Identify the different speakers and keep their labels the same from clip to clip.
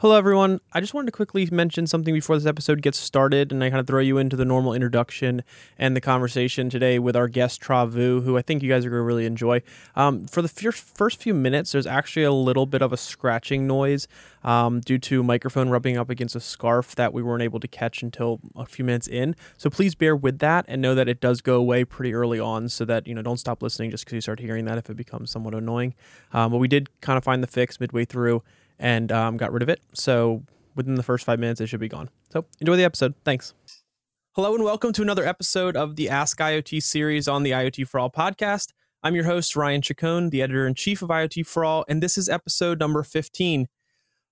Speaker 1: Hello, everyone. I just wanted to quickly mention something before this episode gets started, and I kind of throw you into the normal introduction and the conversation today with our guest Tra Vu, who I think you guys are going to really enjoy. Um, for the first first few minutes, there's actually a little bit of a scratching noise um, due to microphone rubbing up against a scarf that we weren't able to catch until a few minutes in. So please bear with that and know that it does go away pretty early on, so that you know don't stop listening just because you start hearing that if it becomes somewhat annoying. Um, but we did kind of find the fix midway through and um, got rid of it. So within the first five minutes, it should be gone. So enjoy the episode. Thanks. Hello, and welcome to another episode of the Ask IoT series on the IoT for All podcast. I'm your host, Ryan Chacon, the editor in chief of IoT for All, and this is episode number 15.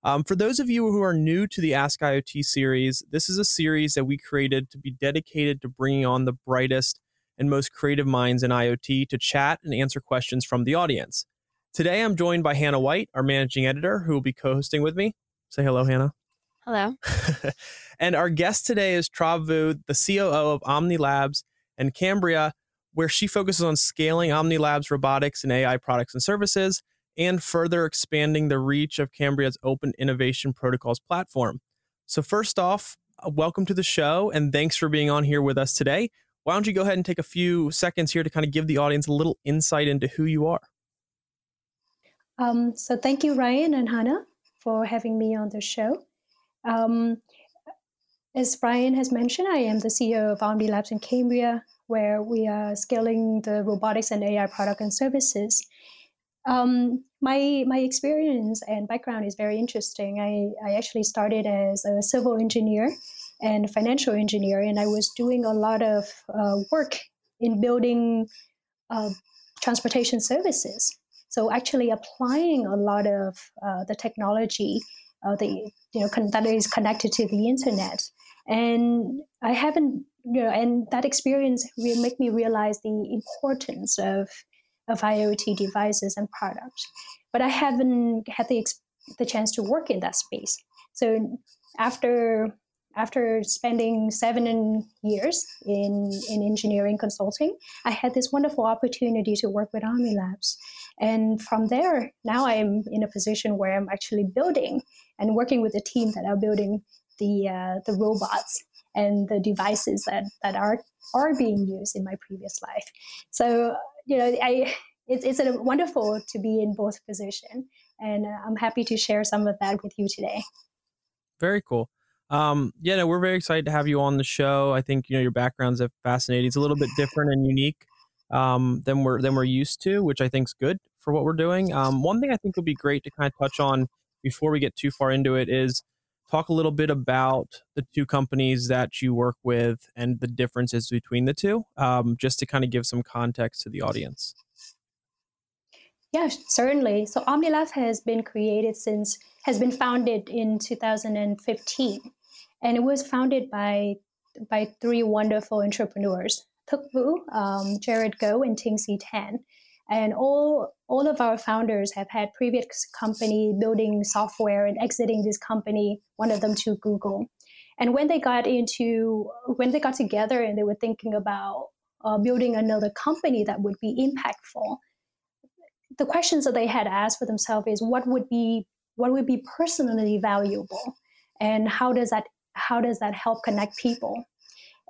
Speaker 1: Um, for those of you who are new to the Ask IoT series, this is a series that we created to be dedicated to bringing on the brightest and most creative minds in IoT to chat and answer questions from the audience. Today, I'm joined by Hannah White, our managing editor, who will be co hosting with me. Say hello, Hannah.
Speaker 2: Hello.
Speaker 1: and our guest today is Tra Vu, the COO of OhmniLabs and Kambria, where she focuses on scaling OhmniLabs robotics and AI products and services and further expanding the reach of Kambria's open innovation protocols platform. So, first off, uh, welcome to the show and thanks for being on here with us today. Why don't you go ahead and take a few seconds here to kind of give the audience a little insight into who you are?
Speaker 3: Um, so thank you, Ryan and Hannah, for having me on the show. Um, as Ryan has mentioned, I am the CEO of OhmniLabs in Kambria, where we are scaling the robotics and AI product and services. Um, my my experience and background is very interesting. I, I actually started as a civil engineer and financial engineer, and I was doing a lot of uh, work in building uh, transportation services. So actually applying a lot of uh, the technology uh, the, you know, con- that is connected to the internet. And I haven't, you know, and that experience will make me realize the importance of, of IoT devices and products. But I haven't had the, the chance to work in that space. So after after spending seven years in, in engineering consulting, I had this wonderful opportunity to work with OhmniLabs. And from there, now I'm in a position where I'm actually building and working with a team that are building the, uh, the robots and the devices that, that are, are being used in my previous life. So, you know, I, it's, it's a wonderful to be in both position, And uh, I'm happy to share some of that with you today.
Speaker 1: Very cool. Um, yeah, no, we're very excited to have you on the show. I think you know your background's are fascinating. It's a little bit different and unique um, than we're than we're used to, which I think is good for what we're doing. Um, one thing I think would be great to kind of touch on before we get too far into it is talk a little bit about the two companies that you work with and the differences between the two, um, just to kind of give some context to the audience.
Speaker 3: Yeah, certainly. So OhmniLab has been created since has been founded in 2015 and it was founded by by three wonderful entrepreneurs: Thuc Vu, um, Jared Go, and Tingxi Tan. And all all of our founders have had previous company building software and exiting this company, one of them to Google. And when they got into when they got together and they were thinking about uh, building another company that would be impactful, the questions that they had asked for themselves is what would be what would be personally valuable, and how does that how does that help connect people?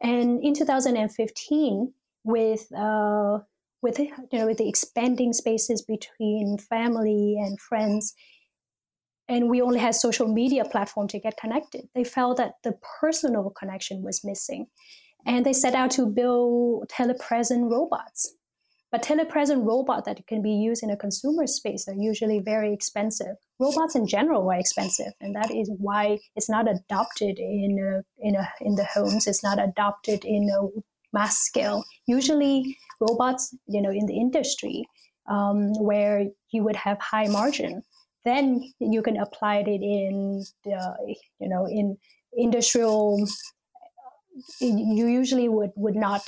Speaker 3: And in 2015, with uh, with you know with the expanding spaces between family and friends, and we only had social media platform to get connected, they felt that the personal connection was missing, and they set out to build telepresent robots but telepresent robots that can be used in a consumer space are usually very expensive. Robots in general are expensive, and that is why it's not adopted in a, in a, in the homes. It's not adopted in a mass scale. Usually, robots, you know, in the industry um, where you would have high margin, then you can apply it in, uh, you know, in industrial. You usually would would not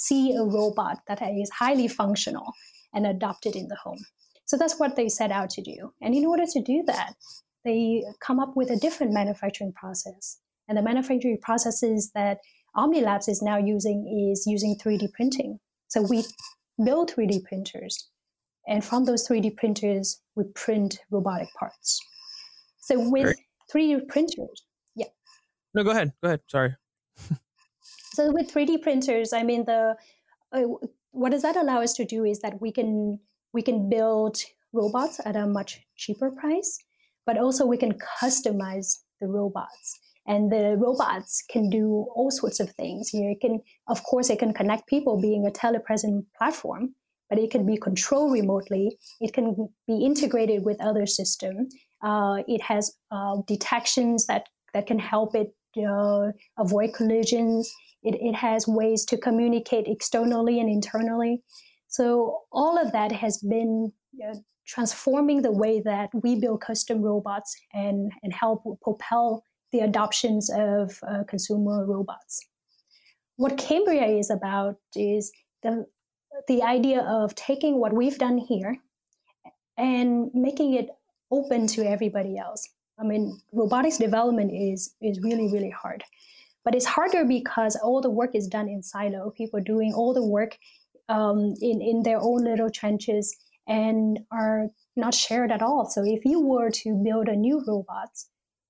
Speaker 3: see a robot that is highly functional and adopt it in the home. So that's what they set out to do. And in order to do that, they come up with a different manufacturing process. And the manufacturing processes that OhmniLabs is now using is using 3D printing. So we build 3D printers, and from those 3D printers, we print robotic parts. So with 3D printers. Yeah.
Speaker 1: No, go ahead. Go ahead. Sorry.
Speaker 3: so with 3D printers, I mean the uh, what does that allow us to do is that we can we can build robots at a much cheaper price, but also we can customize the robots. And the robots can do all sorts of things. You know, it can, of course, it can connect people, being a telepresence platform, but it can be controlled remotely. It can be integrated with other systems. Uh, it has uh, detections that that can help it uh, avoid collisions. It, it has ways to communicate externally and internally. So all of that has been uh, transforming the way that we build custom robots and, and help propel the adoptions of uh, consumer robots. What Kambria is about is the, the idea of taking what we've done here and making it open to everybody else. I mean, robotics development is, is really, really hard. But it's harder because all the work is done in silo. People doing all the work um, in, in their own little trenches and are not shared at all. So if you were to build a new robot,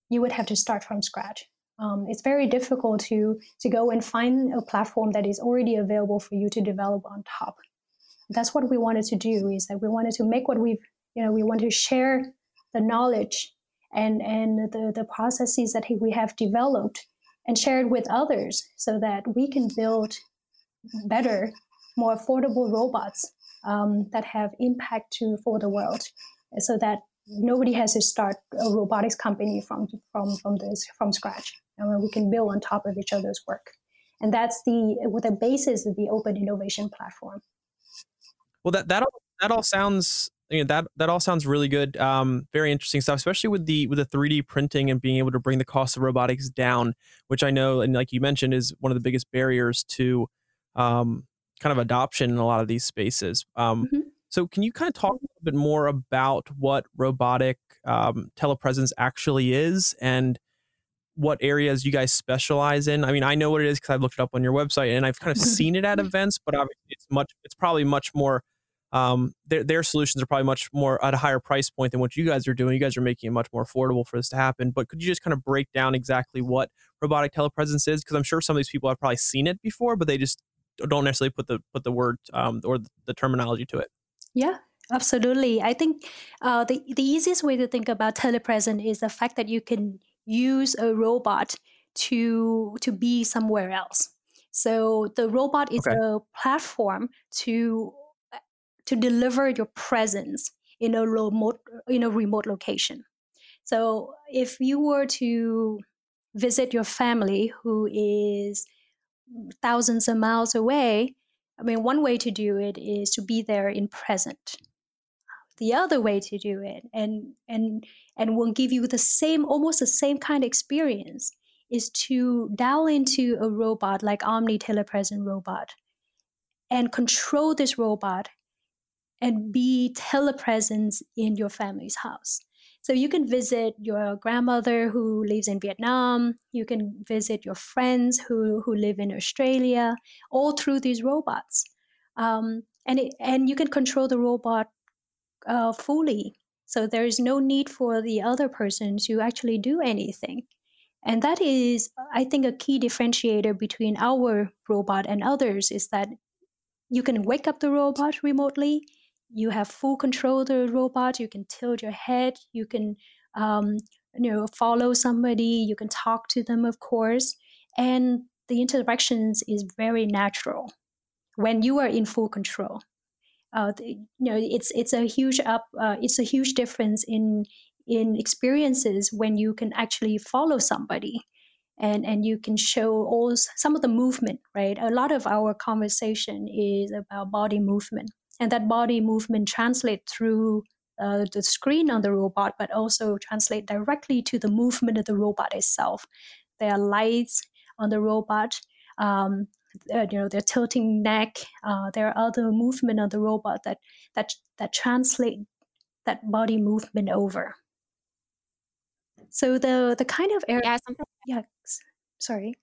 Speaker 3: you would have to start from scratch. Um, it's very difficult to to go and find a platform that is already available for you to develop on top. That's what we wanted to do. Is that we wanted to make what we've you know we want to share the knowledge and and the the processes that we have developed and share it with others so that we can build better, more affordable robots um, that have impact to for the world, so that nobody has to start a robotics company from from from this from scratch, and we can build on top of each other's work. And that's the what the basis of the open innovation platform.
Speaker 1: Well, that that all, that all sounds you know, that that all sounds really good. Um, very interesting stuff, especially with the with the 3D printing and being able to bring the cost of robotics down, which I know and like you mentioned is one of the biggest barriers to um, kind of adoption in a lot of these spaces. Um, mm-hmm. So, can you kind of talk a little bit more about what robotic um, telepresence actually is and what areas you guys specialize in? I mean, I know what it is because I've looked it up on your website and I've kind of seen it at events, but obviously it's much, it's probably much more. Um, their their solutions are probably much more at a higher price point than what you guys are doing. You guys are making it much more affordable for this to happen. But could you just kind of break down exactly what robotic telepresence is? Because I'm sure some of these people have probably seen it before, but they just don't necessarily put the put the word um, or the terminology to it.
Speaker 3: Yeah, absolutely. I think uh, the the easiest way to think about telepresence is the fact that you can use a robot to to be somewhere else. So the robot is okay. a platform to to deliver your presence in a remote in a remote location. So if you were to visit your family who is thousands of miles away, I mean, one way to do it is to be there in present. The other way to do it, and and and will give you the same, almost the same kind of experience, is to dial into a robot like Ohmni Telepresent robot, and control this robot, and be telepresence in your family's house. So you can visit your grandmother who lives in Vietnam. You can visit your friends who, who live in Australia, all through these robots. Um, and, it, and you can control the robot uh, fully. So there is no need for the other person to actually do anything. And that is, I think, a key differentiator between our robot and others is that you can wake up the robot remotely you have full control of the robot you can tilt your head you can um, you know follow somebody you can talk to them of course and the interactions is very natural when you are in full control. Uh, the, you know it's it's a huge up uh, it's a huge difference in in experiences when you can actually follow somebody and and you can show all some of the movement right? A lot of our conversation is about body movement and that body movement translate through uh, the screen on the robot, but also translate directly to the movement of the robot itself. There are lights on the robot. Um, uh, you know, their tilting neck. Uh, there are other movement on the robot that that that translate that body movement over. So the the kind of area.
Speaker 2: Yeah, something.
Speaker 3: Yeah, sorry.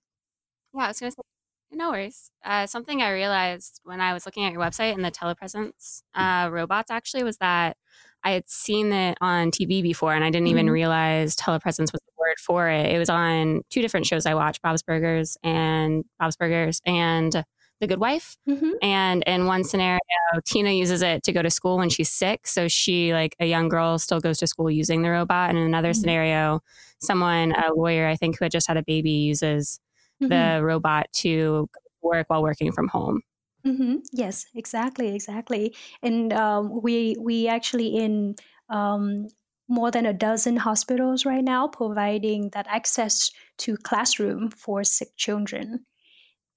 Speaker 2: Yeah, I was gonna say no worries. Uh, something I realized when I was looking at your website and the telepresence uh, robots actually was that I had seen it on TV before and I didn't mm-hmm. even realize telepresence was the word for it. It was on two different shows I watched, Bob's Burgers and Bob's Burgers and The Good Wife.
Speaker 3: Mhm.
Speaker 2: And in one scenario, Tina uses it to go to school when she's sick. So she, like a young girl, still goes to school using the robot. And in another
Speaker 3: Mhm.
Speaker 2: scenario, someone, a lawyer, I think, who had just had a baby, uses
Speaker 3: Mhm.
Speaker 2: the robot to work while working from home.
Speaker 3: hmm Yes, exactly, exactly. And um, we we actually in um, more than a dozen hospitals right now providing that access to classroom for sick children.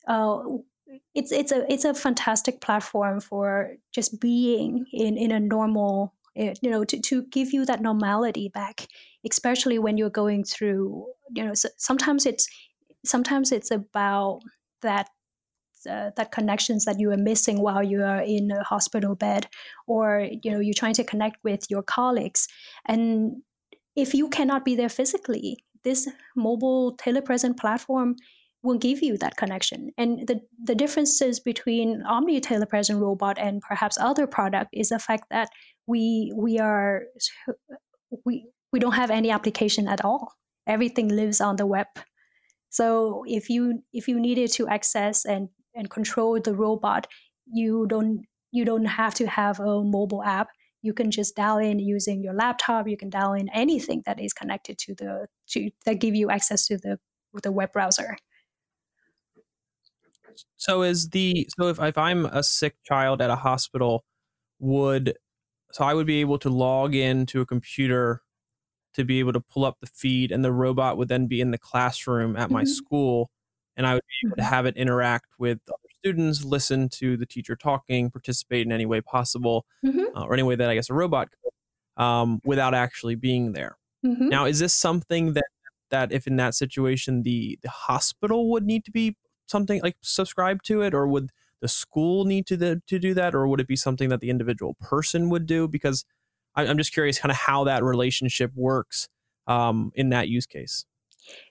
Speaker 3: Uh, it's it's a it's a fantastic platform for just being in in a normal eh, you know to, to give you that normality back especially when you're going through you know sometimes it's sometimes it's about that uh, that connections that you are missing while you are in a hospital bed or you know you're trying to connect with your colleagues. And if you cannot be there physically this mobile telepresent platform will give you that connection. And the, the differences between Ohmni telepresent robot and perhaps other product is the fact that we we are we we don't have any application at all. Everything lives on the web so if you if you needed to access and and control the robot, you don't you don't have to have a mobile app. You can just dial in using your laptop. You can dial in anything that is connected to the to that give you access to the the web browser.
Speaker 1: So is the so if if I'm a sick child at a hospital, would so I would be able to log in to a computer to be able to pull up the feed, and the robot would then be in the classroom at my
Speaker 3: Mhm.
Speaker 1: school, and I would be able to
Speaker 3: Mhm.
Speaker 1: have it interact with other students, listen to the teacher talking, participate in any way possible,
Speaker 3: Mhm.
Speaker 1: uh, or any way that I guess a robot could, um, without actually being there.
Speaker 3: Mhm.
Speaker 1: Now, is this something that that if in that situation the the hospital would need to be something like subscribe to it, or would the school need to the, to do that, or would it be something that the individual person would do? Because I'm just curious, kind of how that relationship works um, in that use case.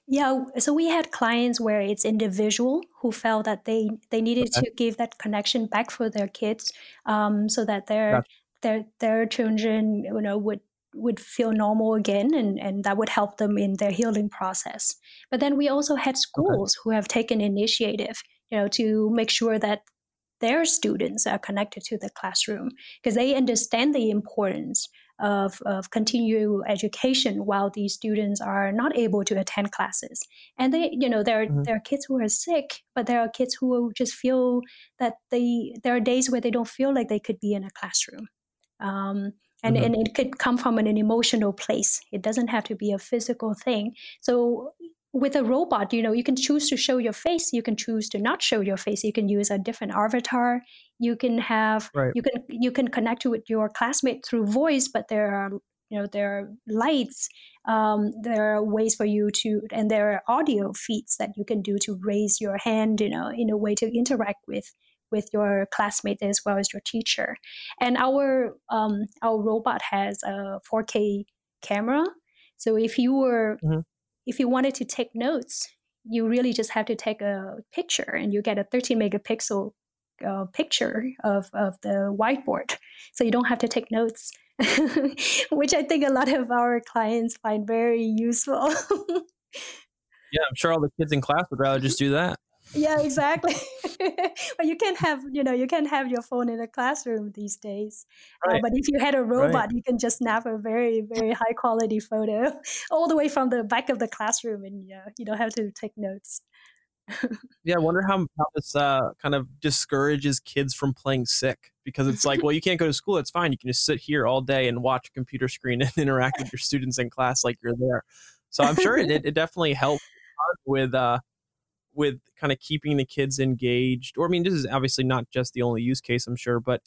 Speaker 3: Yeah, so we had clients where it's individual who felt that they they needed
Speaker 1: Okay.
Speaker 3: to give that connection back for their kids, um, so that their
Speaker 1: Gotcha.
Speaker 3: their their children, you know, would would feel normal again, and and that would help them in their healing process. But then we also had
Speaker 1: Okay.
Speaker 3: schools who have taken initiative, you know, to make sure that their students are connected to the classroom because they understand the importance of, of continued education while these students are not able to attend classes and they you know there,
Speaker 1: Mhm.
Speaker 3: there are kids who are sick but there are kids who just feel that they there are days where they don't feel like they could be in a classroom um, and,
Speaker 1: Mhm.
Speaker 3: and it could come from an emotional place it doesn't have to be a physical thing so with a robot you know you can choose to show your face you can choose to not show your face you can use a different avatar you can have
Speaker 1: Right.
Speaker 3: you can you can connect with your classmate through voice but there are you know there are lights um, there are ways for you to and there are audio feeds that you can do to raise your hand you know in a way to interact with with your classmate as well as your teacher and our um, our robot has a 4k camera so if you were
Speaker 1: Mhm.
Speaker 3: If you wanted to take notes you really just have to take a picture and you get a 13 megapixel uh, picture of, of the whiteboard so you don't have to take notes which i think a lot of our clients find very useful
Speaker 1: Yeah, I'm sure all the kids in class would rather just do that.
Speaker 3: Yeah exactly but you can't have you know you can't have your phone in a classroom these days uh, but if you had a
Speaker 1: Right.
Speaker 3: robot you can just snap a very very high quality photo all the way from the back of the classroom and yeah you don't have to take notes
Speaker 1: Yeah, I wonder how, how this uh, kind of discourages kids from playing sick because it's like, well, you can't go to school. It's fine. You can just sit here all day and watch a computer screen and interact with your students in class like you're there. So I'm sure it, it definitely helps with uh, with kind of keeping the kids engaged. Or I mean, this is obviously not just the only use case, I'm sure, but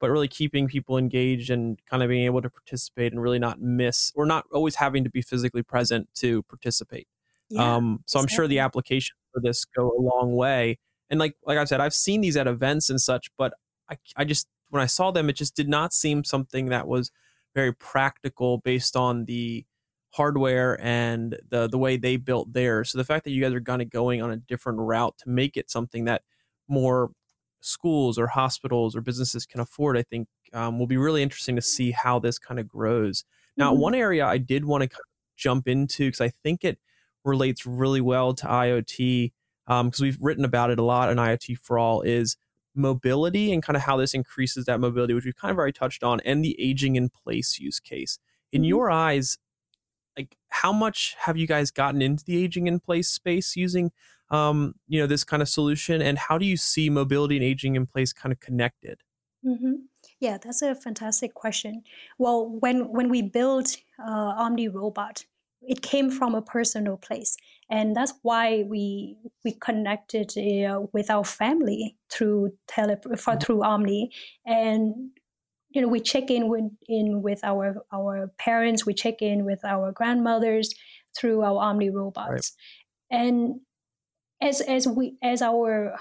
Speaker 1: but really keeping people engaged and kind of being able to participate and really not miss or not always having to be physically present to participate.
Speaker 3: yeah
Speaker 1: Um, so I'm sure the
Speaker 3: exactly.
Speaker 1: application for this go a long way. And like like I said, I've seen these at events and such, but I I just when I saw them, it just did not seem something that was very practical based on the hardware and the the way they built theirs. So the fact that you guys are kind of going on a different route to make it something that more schools or hospitals or businesses can afford, I think um, will be really interesting to see how this kind of grows. Now,
Speaker 3: Mhm.
Speaker 1: one area I did want to jump into because I think it relates really well to IoT because um, we've written about it a lot in IoT for All is mobility and kind of how this increases that mobility, which we've kind of already touched on, and the aging in place use case. In mm-hmm. your eyes, like how much have you guys gotten into the aging in place space using um, you know this kind of solution, and how do you see mobility and aging in place kind of connected?
Speaker 3: Mm-hmm. Yeah, that's a fantastic question. Well, when when we built uh, Ohmni Robot, it came from a personal place and that's why we we connected uh, with our family through tele mm-hmm. through Ohmni and you know we check in with in with our our parents we check in with our grandmothers through our Ohmni robots right. and as as we as our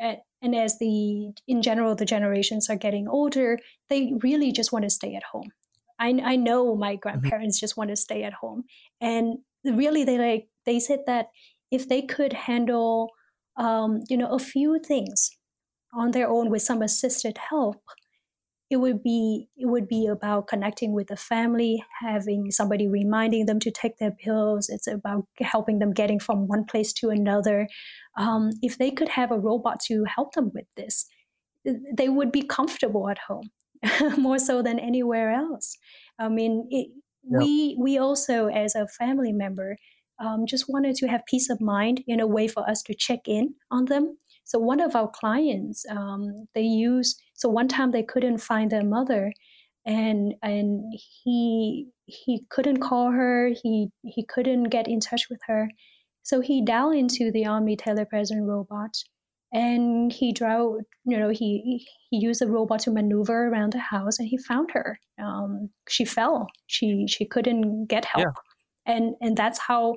Speaker 3: and as the in general the generations are getting older they really just want to stay at home I, I know my mm-hmm. grandparents mm-hmm. just want to stay at home. And really, they like they said that if they could handle, um, you know, a few things on their own with some assisted help, it would be it would be about connecting with the family, having somebody reminding them to take their pills. It's about helping them getting from one place to another. Um, if they could have a robot to help them with this, they would be comfortable at home more so than anywhere else. I mean, it, yep. we we also as a family member um, just wanted to have peace of mind in a way for us to check in on them. So one of our clients, um, they use so one time they couldn't find their mother, and and he he couldn't call her. He he couldn't get in touch with her. So he dialed into the Ohmni telepresence robot and he drove you know he he used the robot to maneuver around the house and he found her um, she fell she she couldn't get help yeah. and and that's how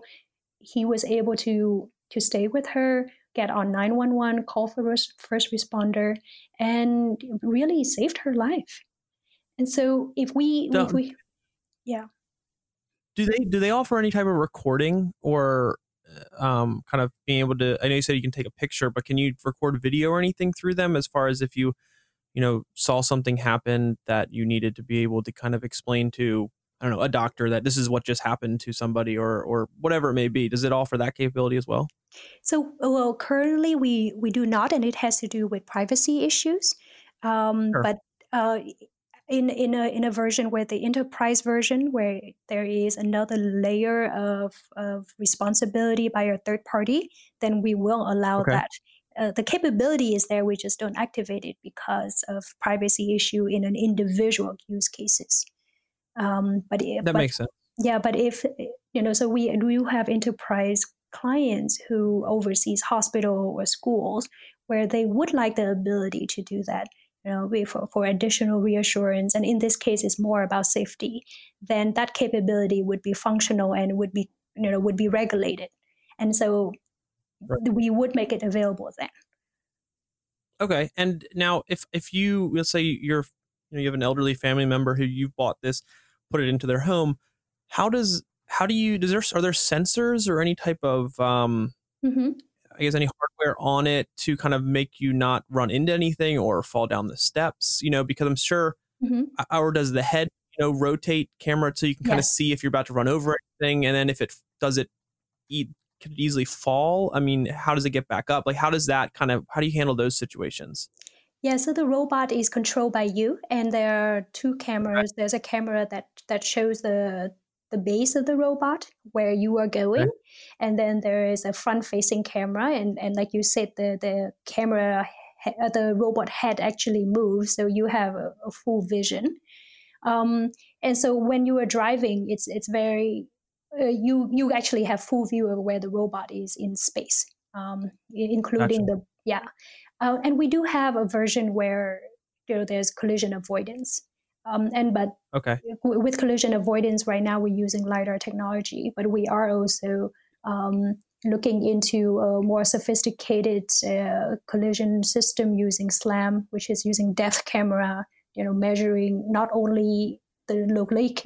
Speaker 3: he was able to to stay with her get on 911 call for first responder and really saved her life. And so if we if we yeah.
Speaker 1: Do they do they offer any type of recording or um, kind of being able to i know you said you can take a picture but can you record video or anything through them as far as if you you know saw something happen that you needed to be able to kind of explain to i don't know a doctor that this is what just happened to somebody or or whatever it may be does it offer that capability as well
Speaker 3: so well currently we we do not and it has to do with privacy issues um, sure. but uh, in in a in a version where the enterprise version where there is another layer of of responsibility by a third party, then we will allow okay. that. Uh, the capability is there, we just don't activate it because of privacy issue in an individual use cases. Um, but
Speaker 1: that
Speaker 3: but,
Speaker 1: makes sense.
Speaker 3: Yeah, but if you know, so we do have enterprise clients who oversees hospital or schools where they would like the ability to do that you know, for, for additional reassurance, and in this case, it's more about safety, then that capability would be functional and would be, you know, would be regulated. And so right. we would make it available then.
Speaker 1: Okay. And now if if you let's say you're you know you have an elderly family member who you've bought this, put it into their home, how does how do you does there are there sensors or any type of um mm-hmm. I guess any hardware on it to kind of make you not run into anything or fall down the steps, you know, because I'm sure, mm-hmm. or does the head, you know, rotate camera so you can kind yes. of see if you're about to run over anything, and then if it does it, eat could it easily fall? I mean, how does it get back up? Like, how does that kind of how do you handle those situations?
Speaker 3: Yeah, so the robot is controlled by you, and there are two cameras. There's a camera that that shows the the base of the robot where you are going okay. and then there is a front facing camera and, and like you said the, the camera uh, the robot head actually moves so you have a, a full vision um, and so when you are driving it's it's very uh, you you actually have full view of where the robot is in space um, including gotcha. the yeah uh, and we do have a version where you know there's collision avoidance um, and but
Speaker 1: okay.
Speaker 3: with collision avoidance right now we're using lidar technology, but we are also um, looking into a more sophisticated uh, collision system using SLAM, which is using depth camera, you know, measuring not only the,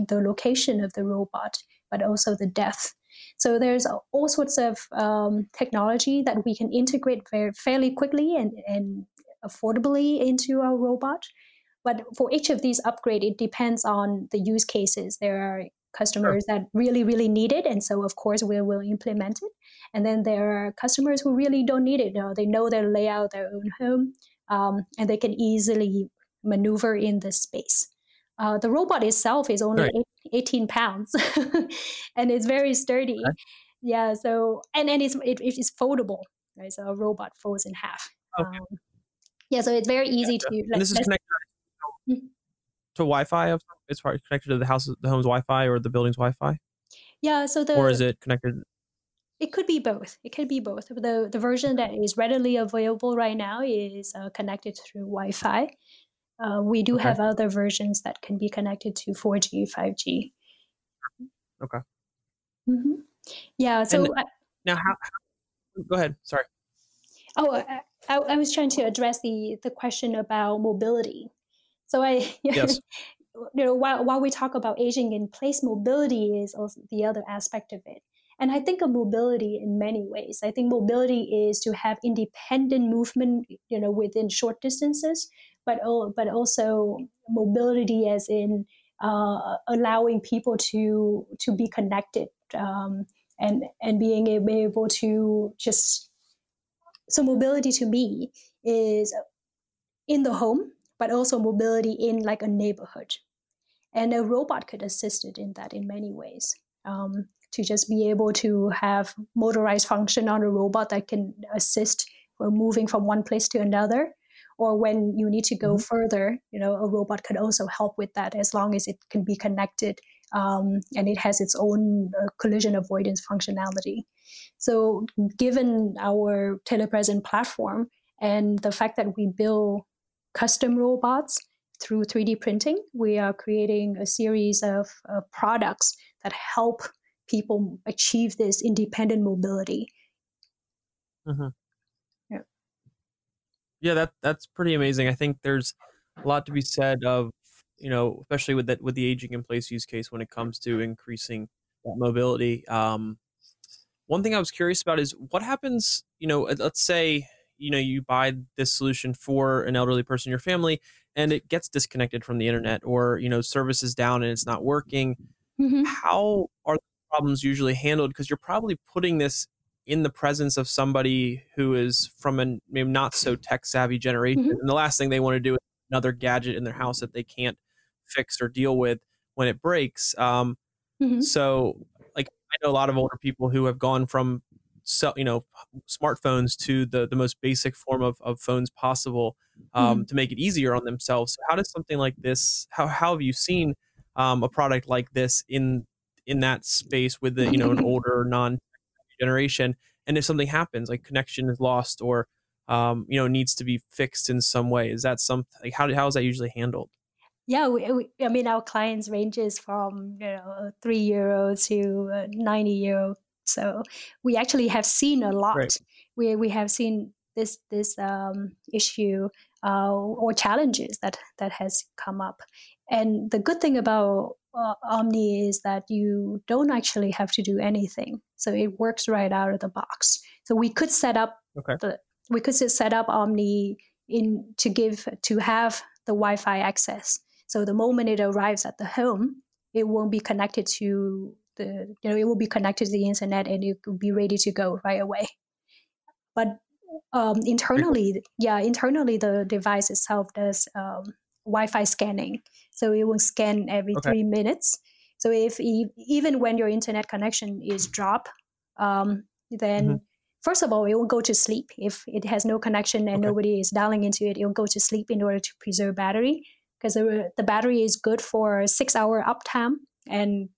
Speaker 3: the location of the robot, but also the depth. So there's all sorts of um, technology that we can integrate very, fairly quickly and, and affordably into our robot but for each of these upgrade, it depends on the use cases. There are customers sure. that really really need it and so of course we will implement it and then there are customers who really don't need it you know, they know their layout their own home um, and they can easily maneuver in the space uh, the robot itself is only right. 18 pounds and it's very sturdy okay. yeah so and, and it's, it, it's foldable right so a robot folds in half okay. um, yeah so it's very easy to like,
Speaker 1: this is connected to Wi-Fi far connected to the house, the home's Wi-Fi or the building's Wi-Fi?
Speaker 3: Yeah. So the
Speaker 1: or is it connected?
Speaker 3: It could be both. It could be both. The the version that is readily available right now is uh, connected through Wi-Fi. Uh, we do okay. have other versions that can be connected to 4G, 5G.
Speaker 1: Okay.
Speaker 3: Mm-hmm. Yeah. So
Speaker 1: and now, how, how, Go ahead. Sorry.
Speaker 3: Oh, I, I was trying to address the the question about mobility. So I, yes. you know, while, while we talk about aging in place, mobility is also the other aspect of it. And I think of mobility in many ways. I think mobility is to have independent movement, you know, within short distances, but but also mobility as in uh, allowing people to to be connected um, and and being able to just so mobility to me is in the home but also mobility in like a neighborhood. And a robot could assist it in that in many ways. Um, to just be able to have motorized function on a robot that can assist moving from one place to another or when you need to go mm-hmm. further you know a robot could also help with that as long as it can be connected um, and it has its own uh, collision avoidance functionality so given our telepresent platform and the fact that we build custom robots through 3D printing. We are creating a series of uh, products that help people achieve this independent mobility.
Speaker 1: Mm-hmm. Yeah. Yeah, that that's pretty amazing. I think there's a lot to be said of you know, especially with that with the aging in place use case when it comes to increasing that mobility. Um, one thing I was curious about is what happens. You know, let's say you know you buy this solution for an elderly person in your family and it gets disconnected from the internet or you know service is down and it's not working mm-hmm. how are problems usually handled because you're probably putting this in the presence of somebody who is from a maybe not so tech savvy generation mm-hmm. and the last thing they want to do is another gadget in their house that they can't fix or deal with when it breaks um, mm-hmm. so like i know a lot of older people who have gone from so, you know smartphones to the the most basic form of, of phones possible um, mm-hmm. to make it easier on themselves. So how does something like this? How how have you seen um, a product like this in in that space with the you know an older non generation? And if something happens, like connection is lost or um, you know needs to be fixed in some way, is that something? Like how how is that usually handled?
Speaker 3: Yeah, we, we, I mean, our clients ranges from you know three old to ninety year old so we actually have seen a lot. Right. We we have seen this this um, issue uh, or challenges that that has come up. And the good thing about uh, Ohmni is that you don't actually have to do anything. So it works right out of the box. So we could set up okay. the we could set up Ohmni in to give to have the Wi-Fi access. So the moment it arrives at the home, it won't be connected to the you know it will be connected to the internet and it will be ready to go right away but um, internally yeah internally the device itself does um, wi-fi scanning so it will scan every okay. three minutes so if even when your internet connection is drop um, then mm-hmm. first of all it will go to sleep if it has no connection and okay. nobody is dialing into it it will go to sleep in order to preserve battery because the, the battery is good for six hour uptime and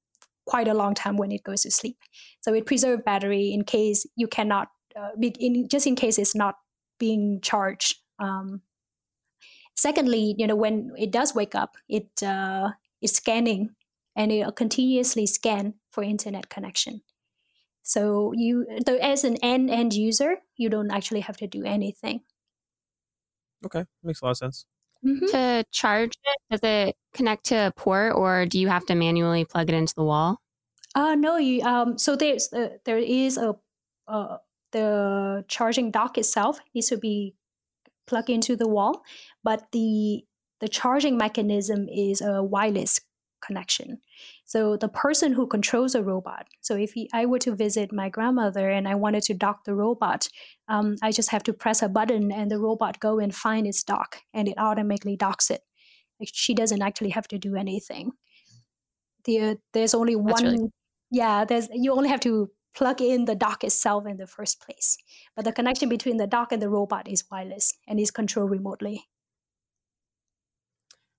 Speaker 3: quite a long time when it goes to sleep. So it preserves battery in case you cannot, uh, be, in, just in case it's not being charged. Um, secondly, you know, when it does wake up, it uh, is scanning and it will continuously scan for internet connection. So you, though, as an end end user, you don't actually have to do anything.
Speaker 1: Okay, makes a lot of sense.
Speaker 2: Mm-hmm. To charge it, does it connect to a port or do you have to manually plug it into the wall?
Speaker 3: Uh, no, you, um, so there's uh, there is a uh, the charging dock itself needs to be plugged into the wall, but the the charging mechanism is a wireless connection. So the person who controls a robot. So if he, I were to visit my grandmother and I wanted to dock the robot, um, I just have to press a button and the robot go and find its dock and it automatically docks it. She doesn't actually have to do anything. The, uh, there's only
Speaker 2: That's
Speaker 3: one.
Speaker 2: really-
Speaker 3: yeah, there's you only have to plug in the dock itself in the first place. But the connection between the dock and the robot is wireless and is controlled remotely.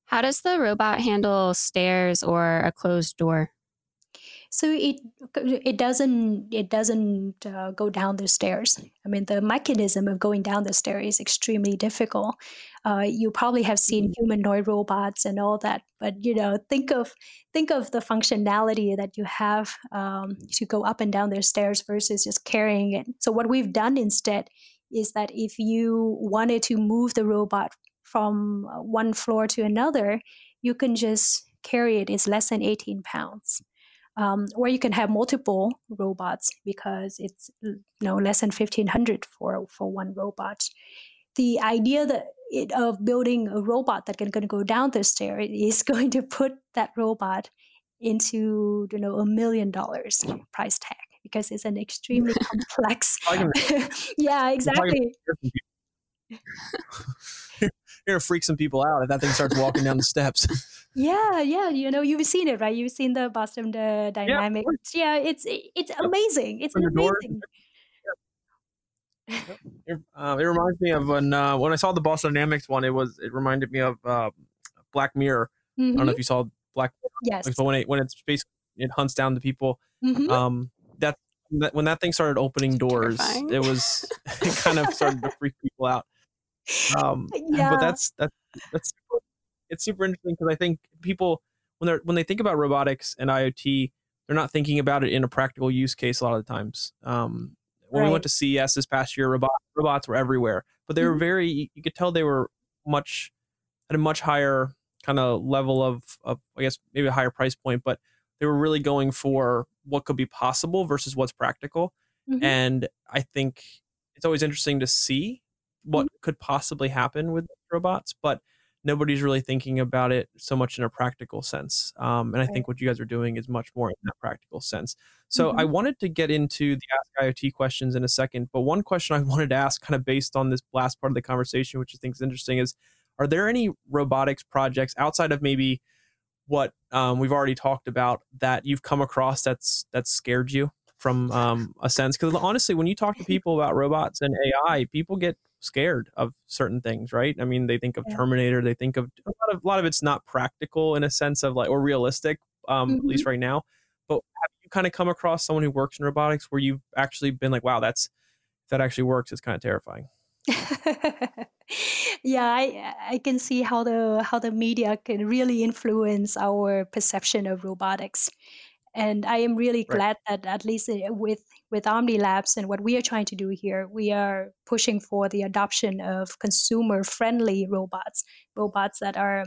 Speaker 2: How does the robot handle stairs or a closed door?
Speaker 3: So it it doesn't it doesn't uh, go down the stairs. I mean, the mechanism of going down the stair is extremely difficult. Uh, you probably have seen humanoid robots and all that, but you know, think of think of the functionality that you have um, to go up and down the stairs versus just carrying it. So what we've done instead is that if you wanted to move the robot from one floor to another, you can just carry it. It's less than 18 pounds. Um, or you can have multiple robots because it's you know less than 1500 for for one robot. The idea that it, of building a robot that can, can go down the stair is going to put that robot into you know a million dollars price tag because it's an extremely complex yeah exactly
Speaker 1: You're gonna freak some people out if that thing starts walking down the steps.
Speaker 3: Yeah, yeah, you know, you've seen it, right? You've seen the Boston the Dynamics. Yeah, yeah, it's it's amazing. It's
Speaker 1: the door.
Speaker 3: amazing.
Speaker 1: It, uh, it reminds me of when uh, when I saw the Boston Dynamics one. It was it reminded me of uh, Black Mirror. I don't know if you saw Black. Mirror. Yes. But when it when it's basically it hunts down the people.
Speaker 3: Mhm.
Speaker 1: Um, that, that when that thing started opening doors,
Speaker 2: Terrifying.
Speaker 1: it was it kind of started to freak people out. Um,
Speaker 3: Yeah.
Speaker 1: but that's that's that's it's super interesting because I think people when they're when they think about robotics and IoT, they're not thinking about it in a practical use case a lot of the times. Um, when we went to CES this past year, robot, robots were everywhere, but they were
Speaker 3: Mhm.
Speaker 1: very. You could tell they were much at a much higher kind of level of, of I guess maybe a higher price point, but they were really going for what could be possible versus what's practical.
Speaker 3: Mhm.
Speaker 1: And I think it's always interesting to see what could possibly happen with robots, but nobody's really thinking about it so much in a practical sense. Um, and I think what you guys are doing is much more in that practical sense. So I wanted to get into the Ask IoT questions in a second, but one question I wanted to ask, kind of based on this last part of the conversation, which I think is interesting, is are there any robotics projects outside of maybe what um, we've already talked about that you've come across that's that's scared you from um, a sense? Because honestly, when you talk to people about robots and AI, people get scared of certain things, right? I mean, they think of
Speaker 3: Yeah.
Speaker 1: Terminator, they think of a lot of a lot of it's not practical in a sense of like or realistic, um, at
Speaker 3: Mm-hmm.
Speaker 1: least right now. But have you kind of come across someone who works in robotics where you've actually been like, wow, that's that actually works, it's kind of terrifying.
Speaker 3: yeah, I I can see how the how the media can really influence our perception of robotics. And I am really
Speaker 1: Right.
Speaker 3: glad that at least uh, with with OhmniLabs and what we are trying to do here, we are pushing for the adoption of consumer friendly robots, robots that are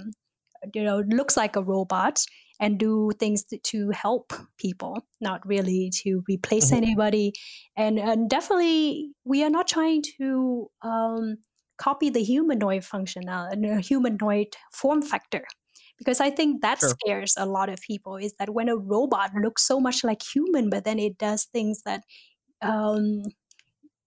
Speaker 3: you know looks like a robot and do things to, to help people, not really to replace
Speaker 1: Mhm.
Speaker 3: anybody. And, and definitely, we are not trying to um, copy the humanoid functionality, the humanoid form factor. Because I think that
Speaker 1: Sure.
Speaker 3: scares a lot of people is that when a robot looks so much like human, but then it does things that, um,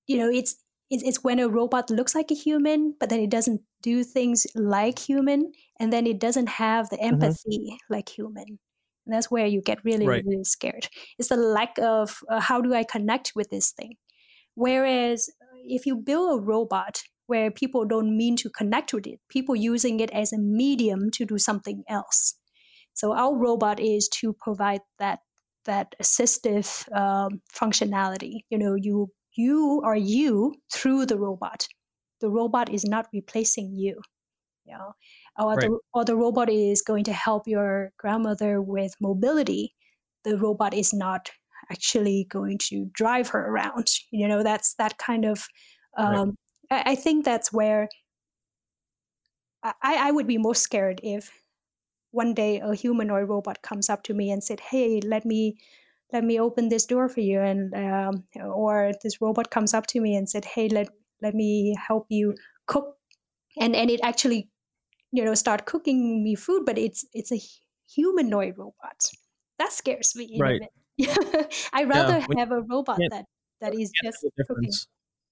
Speaker 3: you know, it's, it's it's when a robot looks like a human, but then it doesn't do things like human, and then it doesn't have the empathy like human. And that's where you get really,
Speaker 1: Right.
Speaker 3: really scared. It's the lack of uh, how do I connect with this thing? Whereas uh, if you build a robot where people don't mean to connect with it, people using it as a medium to do something else. So our robot is to provide that that assistive um, functionality. You know, you you are you through the robot. The robot is not replacing you. You know, or the or the robot is going to help your grandmother with mobility. The robot is not actually going to drive her around. You know, that's that kind of.
Speaker 1: Right.
Speaker 3: I, I think that's where I, I would be most scared if one day a humanoid robot comes up to me and said, "Hey, let me let me open this door for you," and um, or this robot comes up to me and said, "Hey, let let me help you cook," and and it actually, you know, start cooking me food, but it's it's a humanoid robot. That scares me.
Speaker 1: Right.
Speaker 3: I'd rather
Speaker 1: Yeah,
Speaker 3: have a robot that that is just cooking.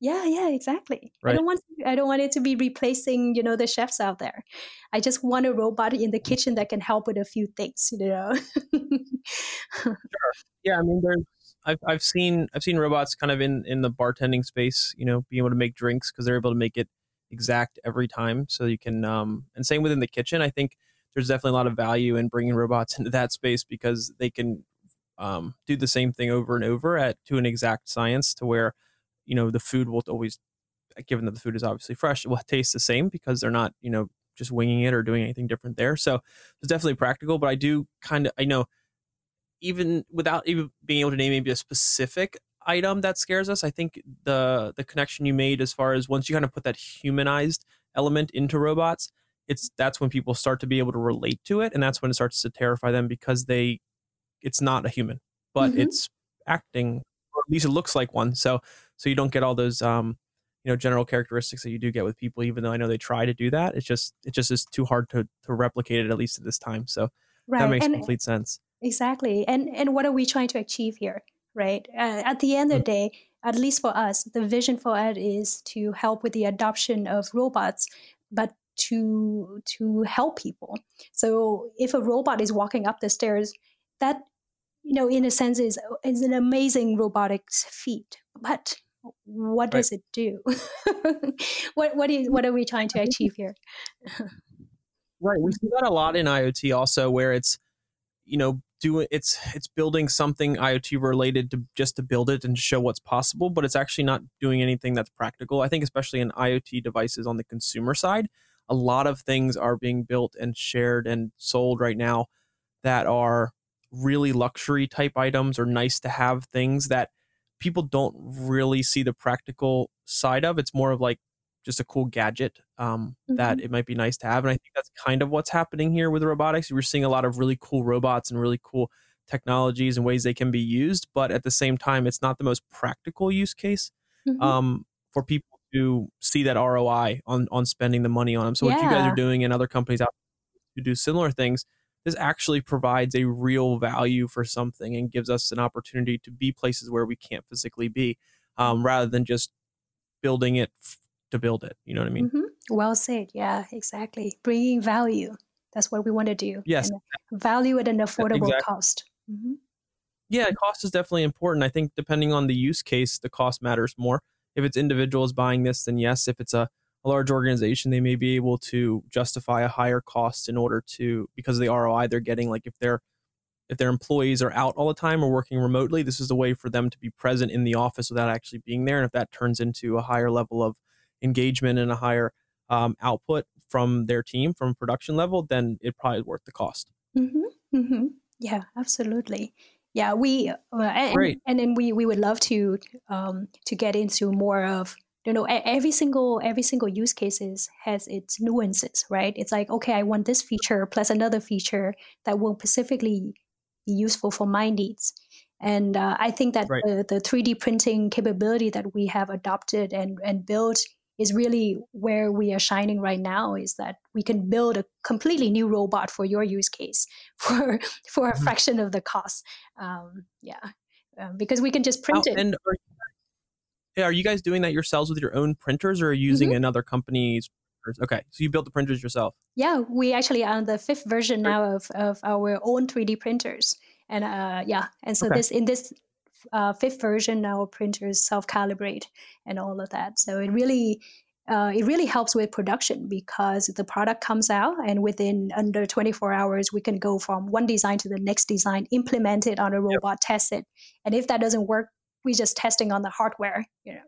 Speaker 3: Yeah, yeah, exactly. I don't want I don't want it to be replacing, you know, the chefs out there. I just want a robot in the kitchen that can help with a few things, you know. sure.
Speaker 1: Yeah, I mean, there's I've I've seen I've seen robots kind of in in the bartending space, you know, being able to make drinks because they're able to make it exact every time. So you can um and same within the kitchen. I think there's definitely a lot of value in bringing robots into that space because they can um do the same thing over and over at to an exact science to where you know the food will always given that the food is obviously fresh it will taste the same because they're not you know just winging it or doing anything different there so it's definitely practical but i do kind of i know even without even being able to name maybe a specific item that scares us i think the the connection you made as far as once you kind of put that humanized element into robots it's that's when people start to be able to relate to it and that's when it starts to terrify them because they it's not a human but
Speaker 3: Mhm.
Speaker 1: it's acting or at least it looks like one so so you don't get all those um you know general characteristics that you do get with people even though i know they try to do that it's just it just is too hard to to replicate it at least at this time so
Speaker 3: right.
Speaker 1: that makes
Speaker 3: and
Speaker 1: complete sense
Speaker 3: Exactly. And and what are we trying to achieve here, right? Uh, at the end of the day, at least for us, the vision for it is to help with the adoption of robots, but to to help people. So if a robot is walking up the stairs, that you know, in a sense, is is an amazing robotics feat. But what
Speaker 1: Right.
Speaker 3: does it do? what what is what are we trying to achieve here?
Speaker 1: Right. We see that a lot in IoT also where it's you know doing it's it's building something IoT related to just to build it and show what's possible, but it's actually not doing anything that's practical. I think especially in IoT devices on the consumer side, a lot of things are being built and shared and sold right now that are really luxury type items or nice to have things that people don't really see the practical side of. It's more of like just a cool gadget um, that it might be nice to have. And I think that's kind of what's happening here with robotics. We're seeing a lot of really cool robots and really cool technologies and ways they can be used, but at the same time, it's not the most practical use case
Speaker 3: Mhm.
Speaker 1: um, for people to see that ROI on on spending the money on them. So what you guys are doing and other companies out who do similar things, this actually provides a real value for something and gives us an opportunity to be places where we can't physically be, um, rather than just building it f- to build it. You know what I mean?
Speaker 3: Mhm. Well said. Yeah, exactly. Bringing value. That's what we want to do.
Speaker 1: Yes.
Speaker 3: And value at an affordable
Speaker 1: exactly.
Speaker 3: cost. hmm
Speaker 1: Yeah, cost is definitely important. I think depending on the use case, the cost matters more. If it's individuals buying this, then yes. If it's a, a large organization, they may be able to justify a higher cost in order to because of the ROI they're getting. Like if they're if their employees are out all the time or working remotely, this is a way for them to be present in the office without actually being there. And if that turns into a higher level of engagement and a higher um, output from their team from production level, then it probably is worth the cost.
Speaker 3: hmm hmm Yeah, absolutely. Yeah, we uh, and, and then we we would love to um, to get into more of you know every single every single use cases has its nuances, right? It's like okay, I want this feature plus another feature that will specifically be useful for my needs. And uh, I think that
Speaker 1: Right.
Speaker 3: the, the 3D printing capability that we have adopted and, and built is really where we are shining right now is that we can build a completely new robot for your use case for for a
Speaker 1: Mhm.
Speaker 3: fraction of the cost. Um, yeah, um, because we can just print
Speaker 1: How-
Speaker 3: it.
Speaker 1: And are, are you guys doing that yourselves with your own printers or are you using another company's printers? Okay, so you built the printers yourself.
Speaker 3: Yeah, we actually are on the fifth version now of, of our own 3D printers. And uh, yeah, and so
Speaker 1: Okay.
Speaker 3: this in this uh, fifth version, our printers self-calibrate and all of that. So it really uh, it really helps with production because the product comes out and within under 24 hours we can go from one design to the next design, implement it on a robot, test it, and if that doesn't work, we just testing on the hardware. You know,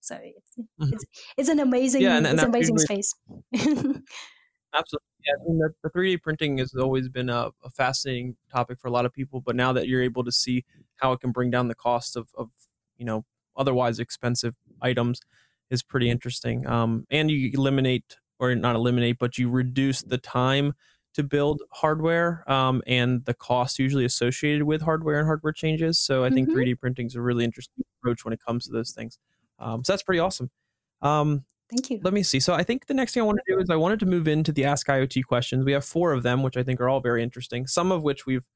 Speaker 3: so it's
Speaker 1: Mhm.
Speaker 3: it's, it's an amazing
Speaker 1: Yeah, and- and
Speaker 3: it's an amazing
Speaker 1: usually-
Speaker 3: space.
Speaker 1: Absolutely. Yeah, I mean, the, the 3D printing has always been a, a fascinating topic for a lot of people, but now that you're able to see how it can bring down the cost of, of you know, otherwise expensive items is pretty interesting. Um, and you eliminate, or not eliminate, but you reduce the time to build hardware um, and the cost usually associated with hardware and hardware changes. So I think
Speaker 3: Mhm.
Speaker 1: 3D printing is a really interesting approach when it comes to those things. Um, so that's pretty awesome. Um,
Speaker 3: Thank you.
Speaker 1: Let me see. So I think the next thing I want to do is I wanted to move into the Ask IoT questions. We have four of them, which I think are all very interesting. Some of which we've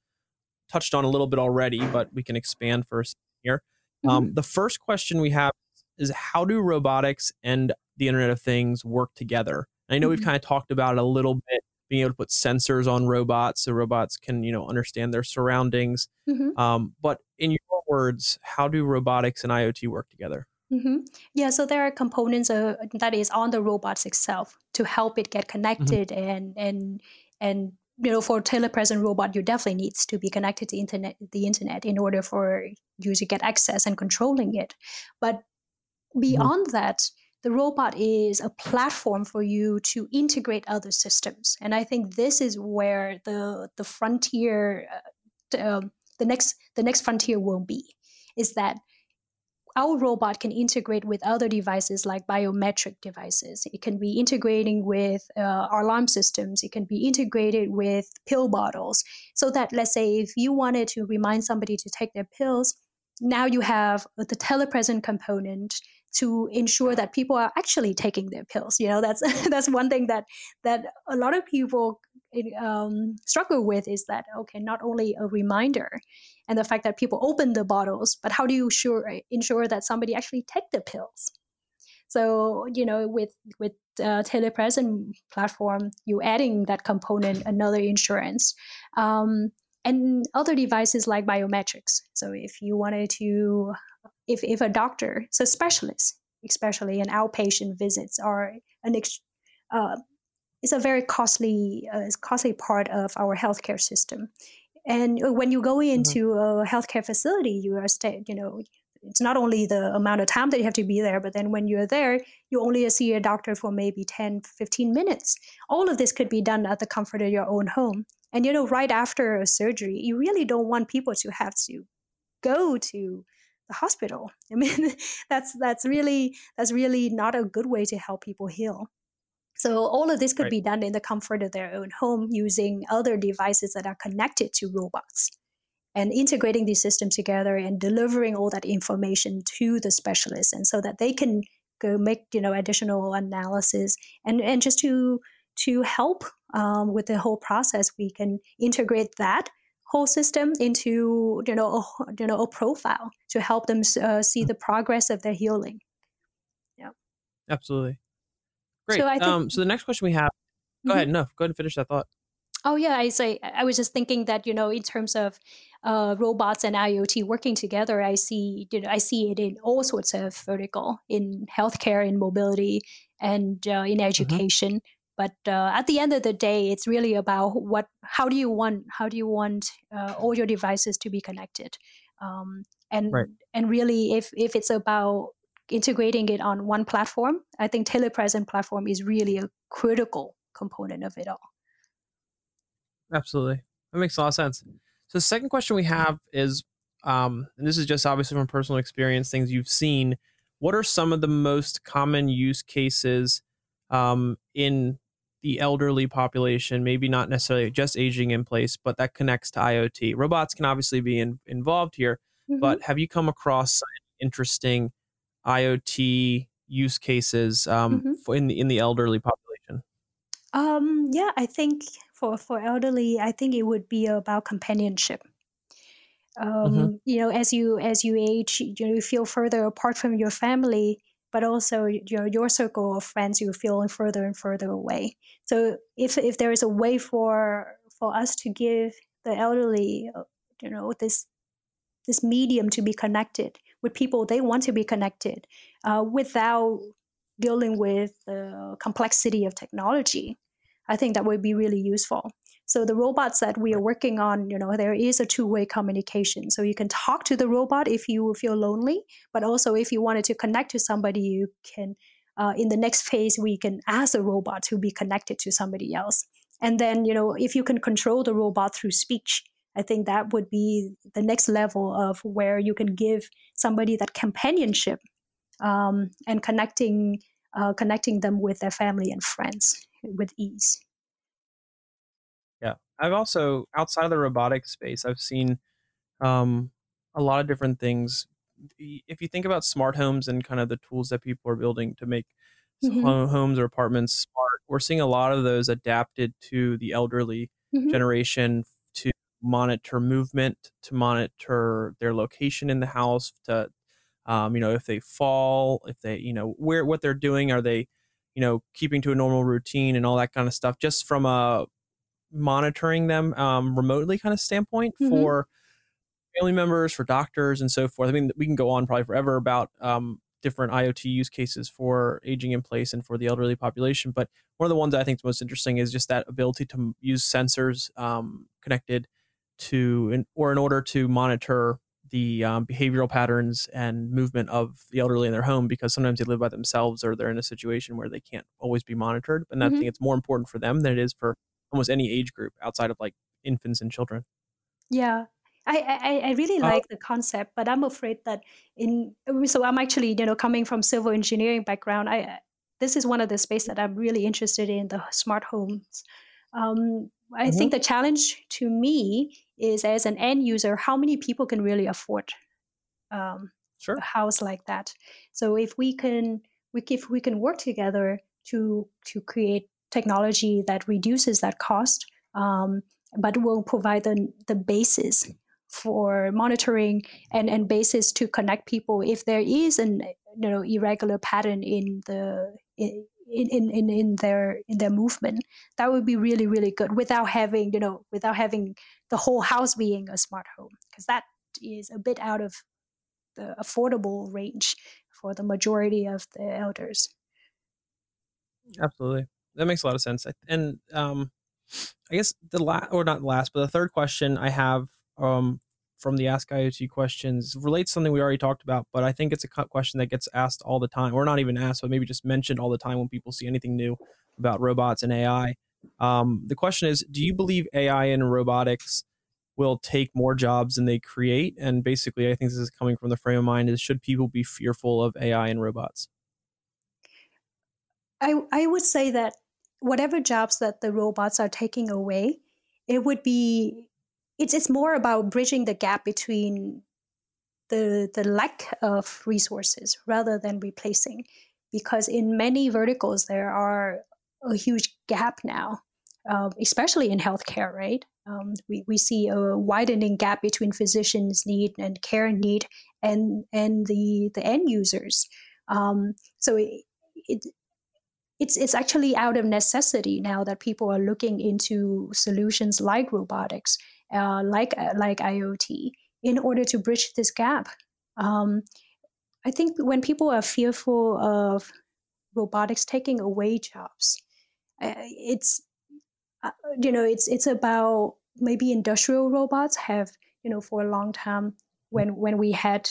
Speaker 1: touched on a little bit already, but we can expand first here. Mm-hmm. Um, the first question we have is how do robotics and the Internet of Things work together? And I know mm-hmm. we've kind of talked about it a little bit, being able to put sensors on robots so robots can, you know, understand their surroundings. Mm-hmm. Um, but in your words, how do robotics and IoT work together?
Speaker 3: Mm-hmm. Yeah, so there are components uh, that is on the robots itself to help it get mm-hmm. connected mm-hmm. and and and you know for a telepresent robot you definitely needs to be connected to internet the internet in order for you to get access and controlling it. But mm-hmm. beyond that, the robot is a platform for you to integrate other systems, and I think this is where the the frontier, uh, um, the next the next frontier will be, is that our robot can integrate with other devices like biometric devices. It can be integrating with uh, alarm systems. It can be integrated with pill bottles. So that, let's say, if you wanted to remind somebody to take their pills, now you have the telepresent component to ensure that people are actually taking their pills. You know, that's that's one thing that that a lot of people um, struggle with is that okay, not only a reminder and the fact that people open the bottles, but how do you sure ensure that somebody actually take the pills? So you know, with with uh, telepresent platform, you adding that component, another insurance. Um, and other devices like biometrics. So if you wanted to, if, if a doctor, so specialists, especially an outpatient visits are an uh, it's a very costly uh, costly part of our healthcare system. And when you go mm-hmm. into mm-hmm. a healthcare facility, you are stay, you know, it's not only the amount of time that you have to be there, but then when you're there, you only see a doctor for maybe 10, 15 minutes. All of this could be done at the comfort of your own home. And you know, right after a surgery, you really don't want people to have to go to the hospital. I mean, that's that's really that's really not a good way to help people heal. So all of this could right. be done in the comfort of their own home using other devices that are connected to robots and integrating these systems together and delivering all that information to the specialists and so that they can go make you know additional analysis and and just to to help um, with the whole process we can integrate that whole system into you know a, you know a profile to help them uh, see the progress of their healing yeah
Speaker 1: absolutely great so, think, um, so the next question we have go mm-hmm. ahead no go ahead and finish that thought
Speaker 3: oh yeah i say i was just thinking that you know in terms of uh, robots and IoT working together, I see you know, I see it in all sorts of vertical in healthcare, in mobility, and uh, in mm-hmm. education. Mm-hmm. But uh, at the end of the day, it's really about what how do you want how do you want uh, all your devices to be connected, um, and right. and really if if it's about integrating it on one platform, I think telepresent platform is really a critical component of it all.
Speaker 1: Absolutely, that makes a lot of sense. So the second question we have is, um, and this is just obviously from personal experience, things you've seen. What are some of the most common use cases um, in the elderly population? Maybe not necessarily just aging in place, but that connects to IoT. Robots can obviously be in, involved here, mm-hmm. but have you come across interesting IoT use cases um, mm-hmm. in the in the elderly population?
Speaker 3: Um, yeah, I think for for elderly, I think it would be about companionship. Um, mm-hmm. You know, as you as you age, you know, you feel further apart from your family, but also your your circle of friends, you feel further and further away. So if if there is a way for for us to give the elderly, uh, you know, this this medium to be connected with people they want to be connected uh, without dealing with the complexity of technology I think that would be really useful. So the robots that we are working on, you know, there is a two-way communication. So you can talk to the robot if you feel lonely, but also if you wanted to connect to somebody, you can. Uh, in the next phase, we can ask the robot to be connected to somebody else. And then, you know, if you can control the robot through speech, I think that would be the next level of where you can give somebody that companionship um, and connecting uh, connecting them with their family and friends with ease.
Speaker 1: I've also outside of the robotics space, I've seen um, a lot of different things. If you think about smart homes and kind of the tools that people are building to make mm-hmm. homes or apartments smart, we're seeing a lot of those adapted to the elderly mm-hmm. generation to monitor movement, to monitor their location in the house, to um, you know if they fall, if they you know where what they're doing, are they you know keeping to a normal routine and all that kind of stuff, just from a monitoring them um, remotely kind of standpoint mm-hmm. for family members, for doctors, and so forth. I mean, we can go on probably forever about um, different IoT use cases for aging in place and for the elderly population. But one of the ones I think is most interesting is just that ability to use sensors um, connected to, in, or in order to monitor the um, behavioral patterns and movement of the elderly in their home because sometimes they live by themselves or they're in a situation where they can't always be monitored. And mm-hmm. I think it's more important for them than it is for almost any age group outside of like infants and children.
Speaker 3: Yeah, I, I, I really uh, like the concept, but I'm afraid that in so I'm actually you know coming from civil engineering background. I this is one of the space that I'm really interested in the smart homes. Um, I mm-hmm. think the challenge to me is as an end user, how many people can really afford um,
Speaker 1: sure.
Speaker 3: a house like that? So if we can, we, if we can work together to to create technology that reduces that cost, um, but will provide the, the basis for monitoring and, and basis to connect people if there is an you know irregular pattern in the in, in, in, in their in their movement that would be really really good without having you know without having the whole house being a smart home because that is a bit out of the affordable range for the majority of the elders.
Speaker 1: Absolutely that makes a lot of sense and um i guess the last or not the last but the third question i have um, from the Ask IoT questions relates to something we already talked about, but I think it's a question that gets asked all the time, or not even asked, but maybe just mentioned all the time when people see anything new about robots and AI. Um, the question is Do you believe AI and robotics will take more jobs than they create? And basically, I think this is coming from the frame of mind is should people be fearful of AI and robots?
Speaker 3: I, I would say that whatever jobs that the robots are taking away, it would be it's it's more about bridging the gap between the the lack of resources rather than replacing because in many verticals there are a huge gap now um, especially in healthcare right? Um, we, we see a widening gap between physicians need and care need and and the the end users. Um, so it, it it's it's actually out of necessity now that people are looking into solutions like robotics uh, like uh, like IoT in order to bridge this gap. Um, I think when people are fearful of robotics taking away jobs, uh, it's uh, you know it's it's about maybe industrial robots have you know for a long time when when we had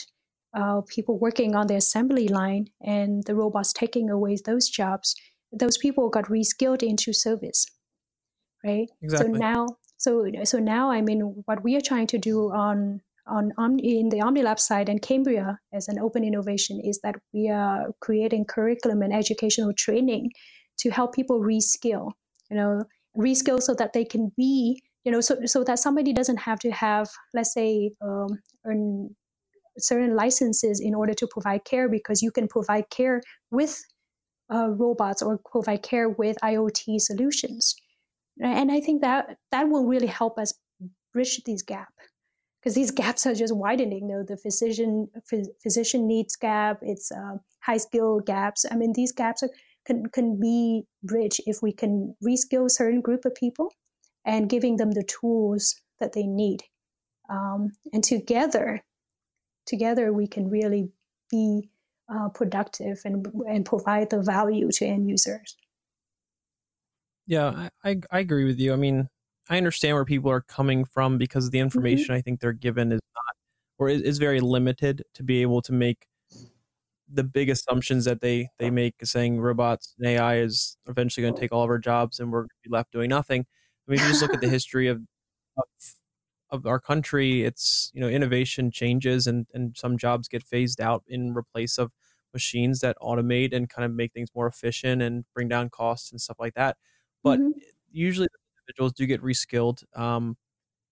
Speaker 3: uh, people working on the assembly line and the robots taking away those jobs, those people got reskilled into service, right?
Speaker 1: Exactly.
Speaker 3: So now so, so now, I mean, what we are trying to do on on, on in the OhmniLab side and Kambria as an open innovation is that we are creating curriculum and educational training to help people reskill. You know, reskill so that they can be, you know, so so that somebody doesn't have to have, let's say, um, earn certain licenses in order to provide care because you can provide care with uh, robots or provide care with IoT solutions. And i think that that will really help us bridge these gap because these gaps are just widening you know, the physician physician needs gap it's uh, high skill gaps. I mean these gaps are, can, can be bridged if we can reskill certain group of people and giving them the tools that they need. Um, and together together we can really be uh, productive and, and provide the value to end users
Speaker 1: yeah, I, I agree with you. I mean, I understand where people are coming from because the mm-hmm. information mm-hmm. I think they're given is not or is, is very limited to be able to make the big assumptions that they they make saying robots and AI is eventually going to take all of our jobs and we're going to be left doing nothing. I mean, if you just look at the history of, of of our country, it's you know innovation changes and and some jobs get phased out in replace of machines that automate and kind of make things more efficient and bring down costs and stuff like that but mm-hmm. usually individuals do get reskilled um,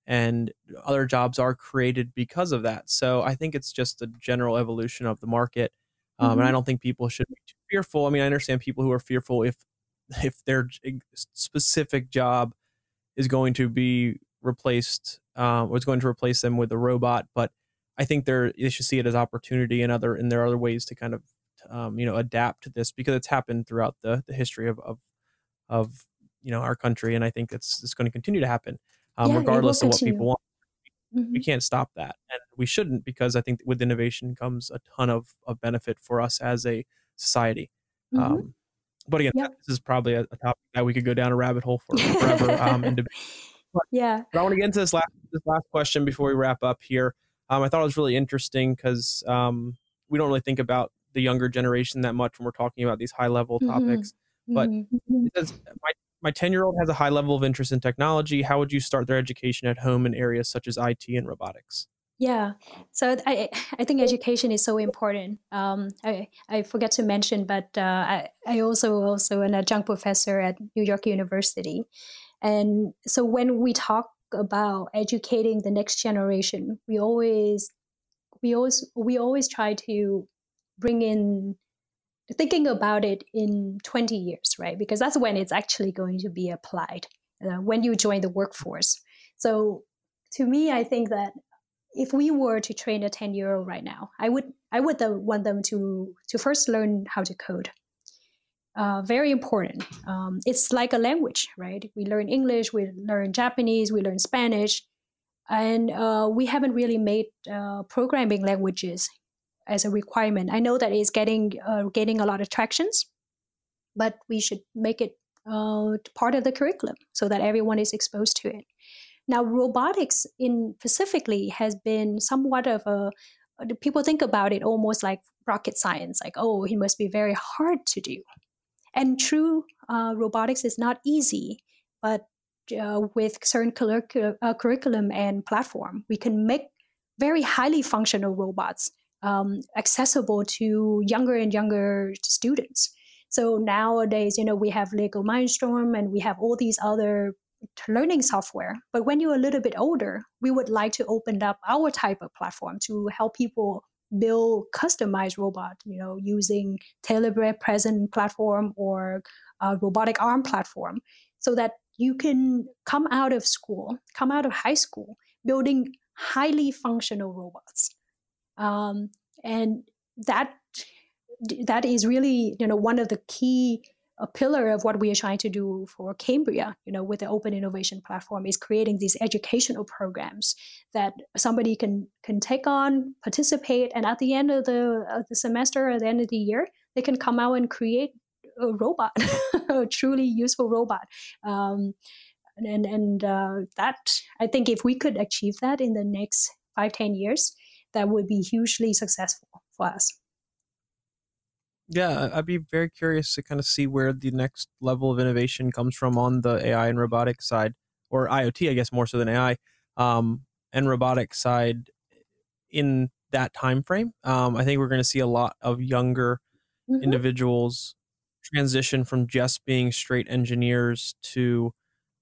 Speaker 1: and other jobs are created because of that so i think it's just a general evolution of the market Um, mm-hmm. And I don't think people should be too fearful. I mean, I understand people who are fearful if if their specific job is going to be replaced um, or is going to replace them with a robot, but I think they're they should see it as opportunity and other and there are other ways to kind of um, you know adapt to this because it's happened throughout the the history of of, of you know our country and I think it's it's going to continue to happen um, yeah, regardless of what people want. Mm-hmm. We can't stop that, and we shouldn't because I think with innovation comes a ton of of benefit for us as a society. Mm-hmm. Um, but again, yep. this is probably a, a, topic that we could go down a rabbit hole for forever um, and debate.
Speaker 3: Yeah.
Speaker 1: But I want to get into this last this last question before we wrap up here. Um, I thought it was really interesting because um, we don't really think about the younger generation that much when we're talking about these high level mm-hmm. topics. But mm-hmm. says, my my 10 year old has a high level of interest in technology. How would you start their education at home in areas such as IT and robotics?
Speaker 3: Yeah, so I I think education is so important. Um, I I forget to mention, but uh, I I also also an adjunct professor at New York University, and so when we talk about educating the next generation, we always we always we always try to bring in thinking about it in 20 years, right? Because that's when it's actually going to be applied uh, when you join the workforce. So to me, I think that if we were to train a 10 year old right now, I would I would want them to to first learn how to code. Uh, very important. Um, it's like a language, right? We learn English, we learn Japanese, we learn Spanish, and uh, we haven't really made uh, programming languages as a requirement. I know that it's getting uh, getting a lot of tractions, but we should make it uh, part of the curriculum so that everyone is exposed to it. Now, robotics in specifically has been somewhat of a people think about it almost like rocket science, like oh, it must be very hard to do. And true, uh, robotics is not easy, but uh, with certain curriculum, uh, curriculum and platform, we can make very highly functional robots um, accessible to younger and younger students. So nowadays, you know, we have Lego Mindstorm and we have all these other learning software. But when you're a little bit older, we would like to open up our type of platform to help people build customized robot, you know, using Telebrand Present platform or robotic arm platform, so that you can come out of school, come out of high school, building highly functional robots. Um, and that that is really you know one of the key a pillar of what we are trying to do for Kambria, you know, with the open innovation platform is creating these educational programs that somebody can can take on, participate, and at the end of the of the semester or the end of the year, they can come out and create a robot, a truly useful robot. Um, and and uh, that I think if we could achieve that in the next five ten years, that would be hugely successful for us.
Speaker 1: Yeah, I'd be very curious to kind of see where the next level of innovation comes from on the AI and robotics side, or IoT, I guess, more so than AI, um, and robotics side in that time frame. Um, I think we're going to see a lot of younger mm-hmm. individuals transition from just being straight engineers to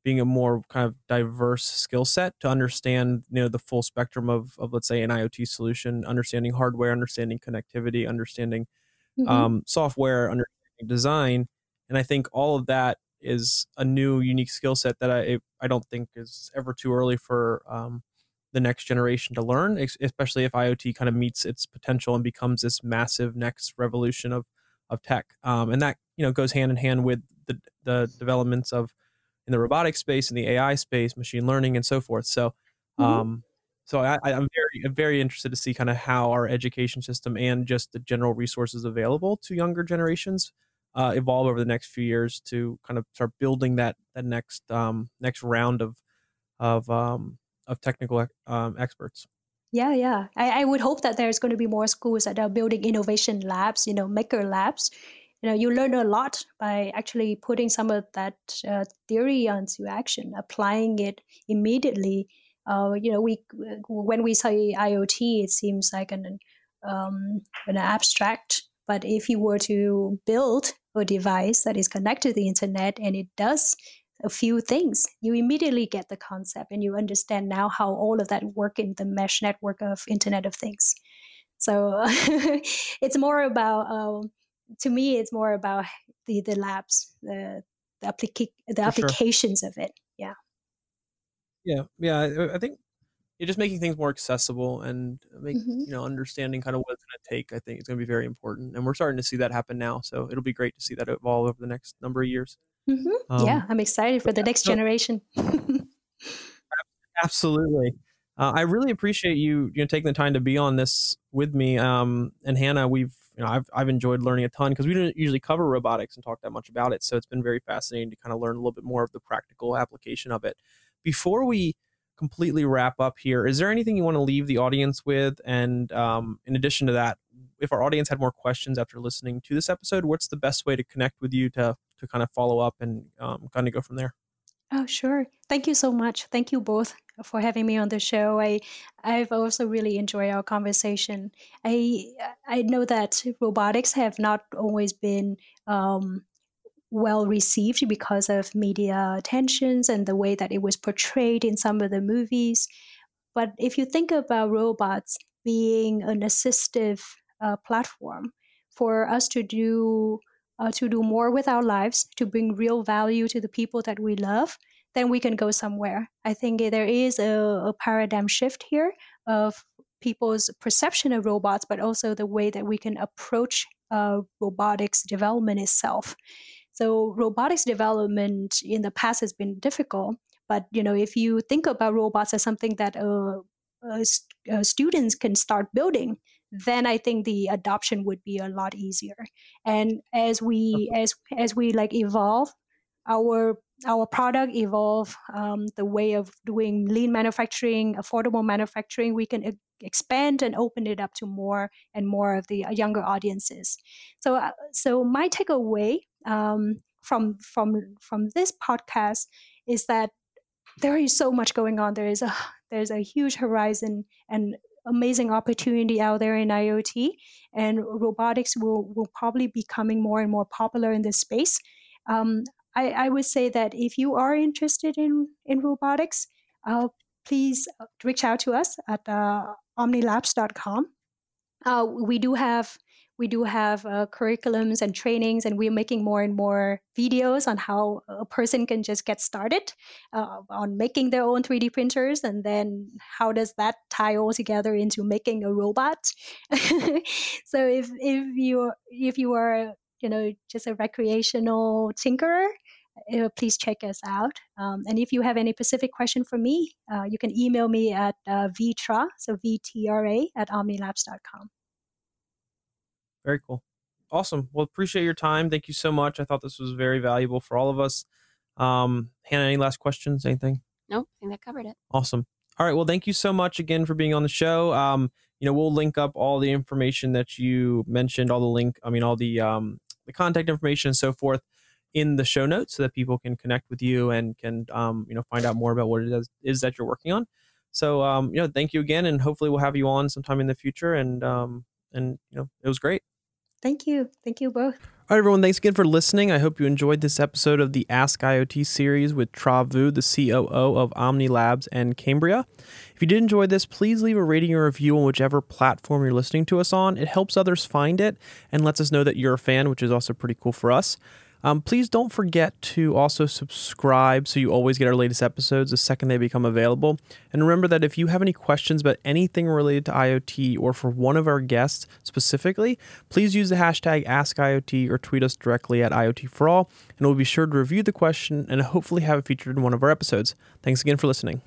Speaker 1: being a more kind of diverse skill set to understand you know the full spectrum of, of let's say an iot solution understanding hardware understanding connectivity understanding mm-hmm. um, software understanding design and i think all of that is a new unique skill set that i i don't think is ever too early for um, the next generation to learn especially if iot kind of meets its potential and becomes this massive next revolution of of tech um, and that you know goes hand in hand with the the developments of in the robotic space, in the AI space, machine learning, and so forth. So, mm-hmm. um, so I, am very I'm very interested to see kind of how our education system and just the general resources available to younger generations uh, evolve over the next few years to kind of start building that that next um, next round of of um, of technical um, experts.
Speaker 3: Yeah, yeah. I, I would hope that there's going to be more schools that are building innovation labs, you know, maker labs, you know you learn a lot by actually putting some of that uh, theory onto action applying it immediately uh, you know we when we say iot it seems like an um, an abstract but if you were to build a device that is connected to the internet and it does a few things you immediately get the concept and you understand now how all of that work in the mesh network of internet of things So it's more about, um, to me, it's more about the the labs, the the, applica- the applications
Speaker 1: sure.
Speaker 3: of it. Yeah.
Speaker 1: Yeah, yeah. I, I think it just making things more accessible and make
Speaker 3: Mm-hmm.
Speaker 1: you know understanding kind of what it's going to take. I think is going to be very important, and we're starting to see that happen now. So it'll be great to see that evolve over the next number of years.
Speaker 3: Mm-hmm. yeah,
Speaker 1: Um,
Speaker 3: I'm excited for the
Speaker 1: yeah,
Speaker 3: next
Speaker 1: so
Speaker 3: generation.
Speaker 1: absolutely. Uh, I really appreciate you you know taking the time to be on this with me. Um, and Hannah, we've you know I've I've enjoyed learning a ton because we don't usually cover robotics and talk that much about it. So it's been very fascinating to kind of learn a little bit more of the practical application of it. Before we completely wrap up here, is there anything you want to leave the audience with? And um, in addition to that, if our audience had more questions after listening to this episode, what's the best way to connect with you to to kind of follow up and um, kind of go from there?
Speaker 3: Oh, sure. Thank you so much. Thank you both for having me on the show. I I've also really enjoyed our conversation. I I know that robotics have not always been um, well received because of media attentions and the way that it was portrayed in some of the movies. But if you think about robots being an assistive uh, platform for us to do uh, to do more with our lives, to bring real value to the people that we love, then we can go somewhere. I think there is a, a paradigm shift here of people's perception of robots, but also the way that we can approach uh, robotics development itself. So robotics development in the past has been difficult, but you know if you think about robots as something that uh, uh, uh, students can start building, then I think the adoption would be a lot easier. And as we as as we like evolve our our product evolve um, the way of doing lean manufacturing affordable manufacturing we can e- expand and open it up to more and more of the younger audiences so uh, so my takeaway um, from from from this podcast is that there is so much going on there is a there's a huge horizon and amazing opportunity out there in IoT and robotics will will probably be becoming more and more popular in this space um, I, I would say that if you are interested in, in robotics, uh, please reach out to us at uh, ohmnilabs.com. Uh, we do have we do have uh, curriculums and trainings, and we're making more and more videos on how a person can just get started uh, on making their own 3D printers, and then how does that tie all together into making a robot. so if if you if you are you know just a recreational tinkerer uh, please check us out um, and if you have any specific question for me uh, you can email me at uh, vtra so vtra at ohmnilabs.com
Speaker 1: Very cool. Awesome. Well, appreciate your time. Thank you so much. I thought this was very valuable for all of us. Um, Hannah, any last questions? Anything?
Speaker 2: Nope, I think that covered it.
Speaker 1: Awesome. All right. Well, thank you so much again for being on the show. Um, you know, we'll link up all the information that you mentioned, all the link, I mean, all the um, the contact information and so forth in the show notes so that people can connect with you and can um, you know find out more about what it is, is that you're working on. So um, you know, thank you again, and hopefully we'll have you on sometime in the future. And um, and you know, it was great.
Speaker 3: Thank you thank you both
Speaker 1: All right, everyone. Thanks again for listening. I hope you enjoyed this episode of the Ask IoT series with Tra Vu, the COO of OhmniLabs and Kambria. If you did enjoy this, please leave a rating or review on whichever platform you're listening to us on. It helps others find it and lets us know that you're a fan, which is also pretty cool for us. Um, please don't forget to also subscribe so you always get our latest episodes the second they become available. And remember that if you have any questions about anything related to IoT or for one of our guests specifically, please use the hashtag AskIoT or tweet us directly at IoT for All, and we'll be sure to review the question and hopefully have it featured in one of our episodes. Thanks again for listening.